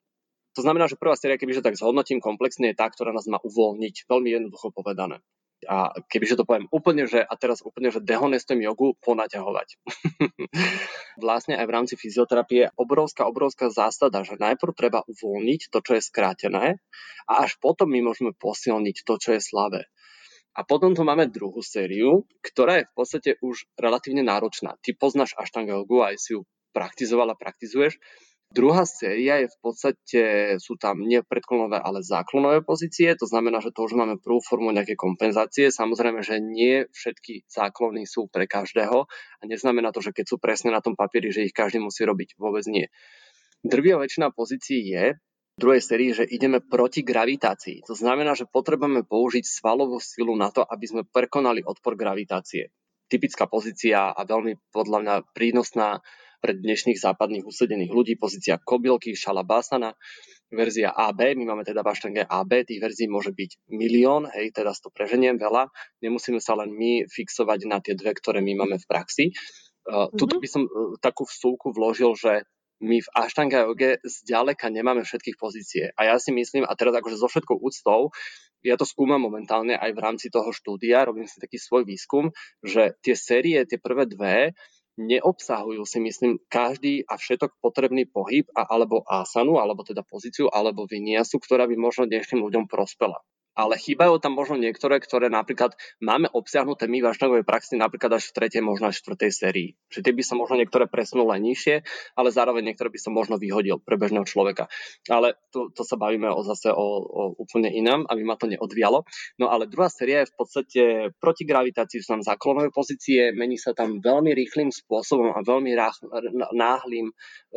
To znamená, že prvá séria, kebyže tak zhodnotím komplexne, je tá, ktorá nás má uvoľniť. Veľmi jednoducho povedané a kebyže to poviem úplne, že a teraz úplne, že dehonestujem jogu, ponaťahovať. vlastne aj v rámci fyzioterapie je obrovská, obrovská zásada, že najprv treba uvoľniť to, čo je skrátené a až potom my môžeme posilniť to, čo je slabé. A potom tu máme druhú sériu, ktorá je v podstate už relatívne náročná. Ty poznáš Ashtanga jogu, aj si ju praktizovala, praktizuješ Druhá séria je v podstate, sú tam nie predklonové, ale záklonové pozície, to znamená, že to už máme prvú formu nejaké kompenzácie. Samozrejme, že nie všetky záklony sú pre každého a neznamená to, že keď sú presne na tom papieri, že ich každý musí robiť. Vôbec nie. Drvia väčšina pozícií je v druhej sérii, že ideme proti gravitácii. To znamená, že potrebujeme použiť svalovú silu na to, aby sme prekonali odpor gravitácie. Typická pozícia a veľmi podľa mňa prínosná pre dnešných západných usedených ľudí, pozícia kobylky, šalabásana, verzia AB, my máme teda v aštange AB, tých verzií môže byť milión, hej, teda to preženiem veľa, nemusíme sa len my fixovať na tie dve, ktoré my máme v praxi. Uh, mm-hmm. Tuto by som uh, takú vsúku vložil, že my v Ashtanga joge zďaleka nemáme všetkých pozície. A ja si myslím, a teraz akože so všetkou úctou, ja to skúmam momentálne aj v rámci toho štúdia, robím si taký svoj výskum, že tie série, tie prvé dve, neobsahujú si myslím každý a všetok potrebný pohyb a, alebo asanu, alebo teda pozíciu, alebo vyniasu, ktorá by možno dnešným ľuďom prospela ale chýbajú tam možno niektoré, ktoré napríklad máme obsiahnuté my v aštangovej praxi napríklad až v tretej, možno až v štvrtej sérii. Že tie by som možno niektoré presunul aj nižšie, ale zároveň niektoré by som možno vyhodil pre bežného človeka. Ale to, to sa bavíme o zase o, o úplne inám, aby ma to neodvialo. No ale druhá séria je v podstate proti gravitácii, sú tam záklonové pozície, mení sa tam veľmi rýchlým spôsobom a veľmi náhlým e,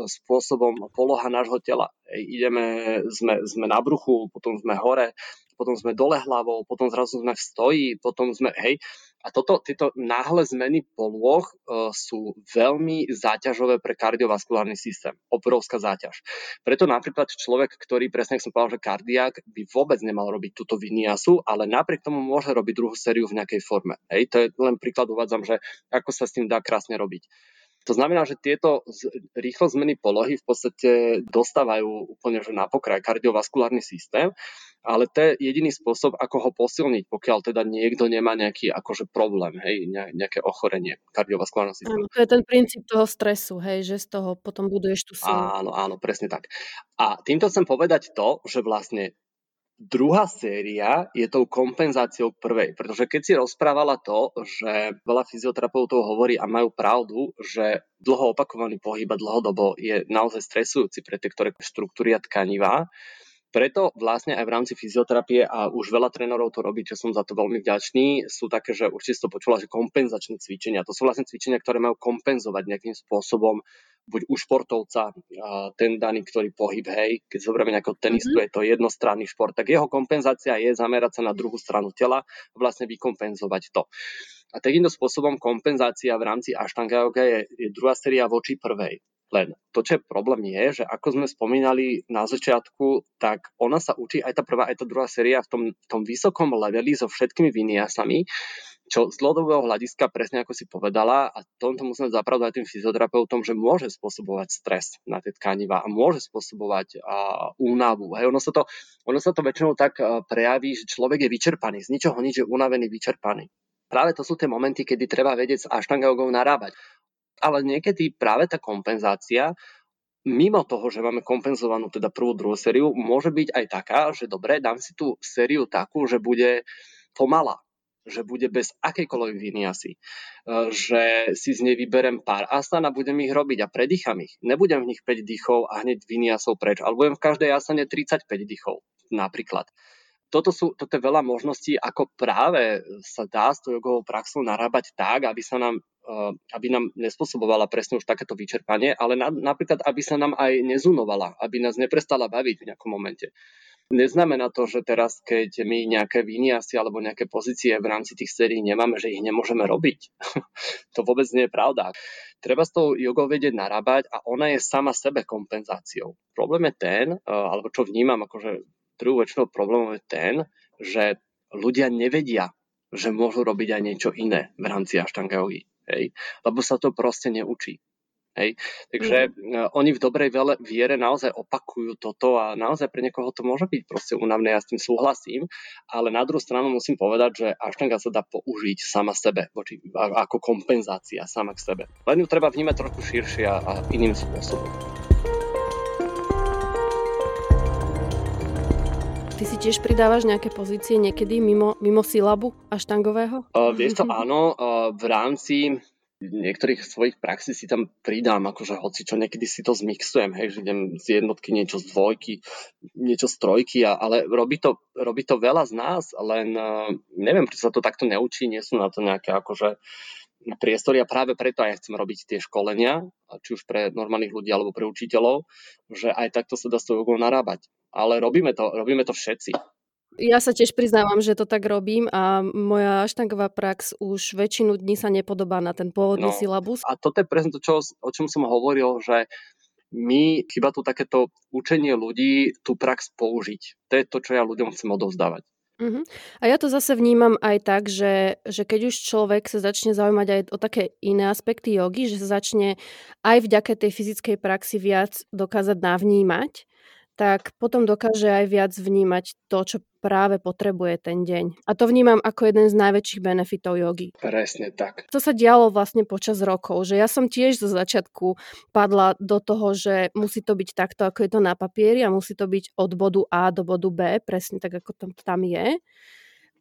spôsobom poloha nášho tela. Ideme, sme, sme na bruchu, potom sme hore, potom sme dole hlavou, potom zrazu sme v stoji, potom sme, hej. A toto, tieto náhle zmeny polôch e, sú veľmi záťažové pre kardiovaskulárny systém. Obrovská záťaž. Preto napríklad človek, ktorý presne, som povedal, že kardiák by vôbec nemal robiť túto viniasu, ale napriek tomu môže robiť druhú sériu v nejakej forme. Hej, to je len príklad uvádzam, že ako sa s tým dá krásne robiť. To znamená, že tieto rýchlo zmeny polohy v podstate dostávajú úplne že na pokraj kardiovaskulárny systém, ale to je jediný spôsob, ako ho posilniť, pokiaľ teda niekto nemá nejaký akože problém, hej, nejaké ochorenie kardiovaskulárneho systému. Áno, to je ten princíp toho stresu, hej, že z toho potom buduješ tú silu. Áno, áno, presne tak. A týmto chcem povedať to, že vlastne Druhá séria je tou kompenzáciou prvej, pretože keď si rozprávala to, že veľa fyzioterapeutov hovorí a majú pravdu, že dlho opakovaný pohyb a dlhodobo je naozaj stresujúci pre tie ktoré štruktúry tkanivá, Preto vlastne aj v rámci fyzioterapie a už veľa trénerov to robí, čo som za to veľmi vďačný, sú také, že určite to počula, že kompenzačné cvičenia. To sú vlastne cvičenia, ktoré majú kompenzovať nejakým spôsobom buď u športovca ten daný, ktorý pohyb, hej, keď zoberieme nejakého tenistu, mm-hmm. je to jednostranný šport, tak jeho kompenzácia je zamerať sa na druhú stranu tela a vlastne vykompenzovať to. A takýmto spôsobom kompenzácia v rámci Ashtanga yoga je, je druhá séria voči prvej. Len to, čo je problém je, že ako sme spomínali na začiatku, tak ona sa učí aj tá prvá, aj tá druhá séria v tom, v tom vysokom leveli so všetkými viniasami, čo z dlhodobého hľadiska, presne ako si povedala, a tomto musíme zapravdať tým fyzioterapeutom, že môže spôsobovať stres na tie tkaniva a môže spôsobovať uh, únavu. Hej, ono, sa to, ono sa to väčšinou tak uh, prejaví, že človek je vyčerpaný, z ničoho nič je unavený, vyčerpaný. Práve to sú tie momenty, kedy treba vedieť s aštangogou narábať ale niekedy práve tá kompenzácia mimo toho, že máme kompenzovanú teda prvú, druhú sériu, môže byť aj taká, že dobre, dám si tú sériu takú, že bude pomalá, že bude bez akejkoľvek viniasy, e, že si z nej vyberem pár asan a budem ich robiť a predýcham ich. Nebudem v nich 5 dýchov a hneď viniasov preč, ale budem v každej asane 35 dýchov napríklad toto, sú, toto je veľa možností, ako práve sa dá s tou jogovou praxou narábať tak, aby sa nám aby nám nespôsobovala presne už takéto vyčerpanie, ale na, napríklad, aby sa nám aj nezunovala, aby nás neprestala baviť v nejakom momente. Neznamená to, že teraz, keď my nejaké výniasy alebo nejaké pozície v rámci tých sérií nemáme, že ich nemôžeme robiť. to vôbec nie je pravda. Treba s tou jogou vedieť narábať a ona je sama sebe kompenzáciou. Problém je ten, eh, alebo čo vnímam akože druhou väčšinou problémom je ten, že ľudia nevedia, že môžu robiť aj niečo iné v rámci aštanga Hej? Lebo sa to proste neučí. Hej. Takže mm. oni v dobrej viere naozaj opakujú toto a naozaj pre niekoho to môže byť proste únavné, ja s tým súhlasím, ale na druhú stranu musím povedať, že aštanga sa dá použiť sama sebe, voči, ako kompenzácia sama k sebe. Len ju treba vnímať trochu širšie a iným spôsobom. Ty si tiež pridávaš nejaké pozície niekedy mimo, mimo silabu štangového? Uh, vieš to áno, uh, v rámci niektorých svojich praxí si tam pridám, akože hoci čo niekedy si to zmixujem, hej, že idem z jednotky niečo z dvojky, niečo z trojky, a, ale robí to, robí to veľa z nás, len uh, neviem, prečo sa to takto neučí, nie sú na to nejaké akože priestory a práve preto aj chcem robiť tie školenia, či už pre normálnych ľudí alebo pre učiteľov, že aj takto sa dá s tou narábať ale robíme to, robíme to všetci. Ja sa tiež priznávam, že to tak robím a moja štangová prax už väčšinu dní sa nepodobá na ten pôvodný no, silabus. A toto je presne to, čo, o čom som hovoril, že my, chyba tu takéto učenie ľudí, tú prax použiť. To je to, čo ja ľuďom chcem odovzdávať. Uh-huh. A ja to zase vnímam aj tak, že, že keď už človek sa začne zaujímať aj o také iné aspekty jogy, že sa začne aj vďaka tej fyzickej praxi viac dokázať navnímať, tak potom dokáže aj viac vnímať to, čo práve potrebuje ten deň. A to vnímam ako jeden z najväčších benefitov jogy. Presne tak. To sa dialo vlastne počas rokov, že ja som tiež zo začiatku padla do toho, že musí to byť takto, ako je to na papieri a musí to byť od bodu A do bodu B, presne tak, ako to tam je.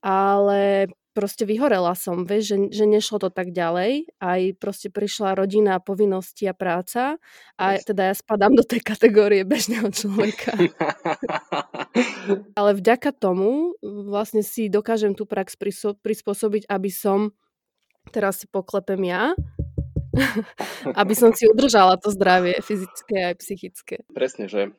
Ale proste vyhorela som, vieš, že, že nešlo to tak ďalej. Aj proste prišla rodina, povinnosti a práca a teda ja spadám do tej kategórie bežného človeka. Ale vďaka tomu vlastne si dokážem tú prax prispôsobiť, aby som, teraz si poklepem ja, aby som si udržala to zdravie fyzické aj psychické. Presne, že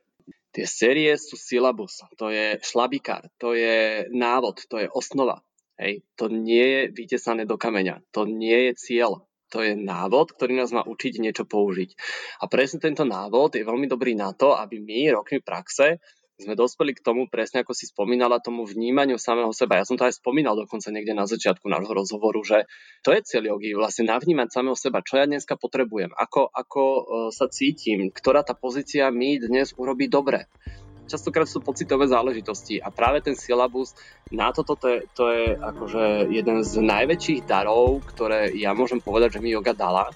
tie série sú syllabus, to je šlabikár, to je návod, to je osnova. Hej, to nie je vytesané do kameňa. To nie je cieľ. To je návod, ktorý nás má učiť niečo použiť. A presne tento návod je veľmi dobrý na to, aby my rokmi praxe sme dospeli k tomu, presne ako si spomínala, tomu vnímaniu samého seba. Ja som to aj spomínal dokonca niekde na začiatku nášho rozhovoru, že to je cieľ jogy, vlastne navnímať samého seba, čo ja dneska potrebujem, ako, ako e, sa cítim, ktorá tá pozícia mi dnes urobí dobre častokrát sú pocitové záležitosti a práve ten syllabus na toto to je, to je akože jeden z najväčších darov, ktoré ja môžem povedať, že mi yoga dala.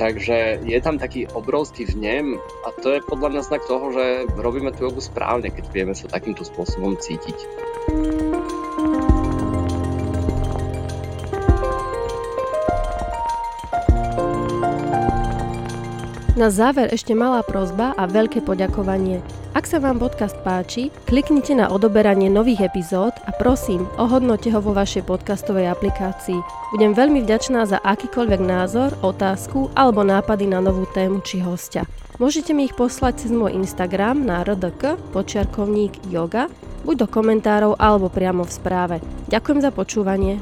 Takže je tam taký obrovský vnem a to je podľa mňa znak toho, že robíme tú jogu správne, keď vieme sa takýmto spôsobom cítiť. Na záver ešte malá prozba a veľké poďakovanie. Ak sa vám podcast páči, kliknite na odoberanie nových epizód a prosím, ohodnote ho vo vašej podcastovej aplikácii. Budem veľmi vďačná za akýkoľvek názor, otázku alebo nápady na novú tému či hostia. Môžete mi ich poslať cez môj Instagram na rdk počiarkovník yoga, buď do komentárov alebo priamo v správe. Ďakujem za počúvanie.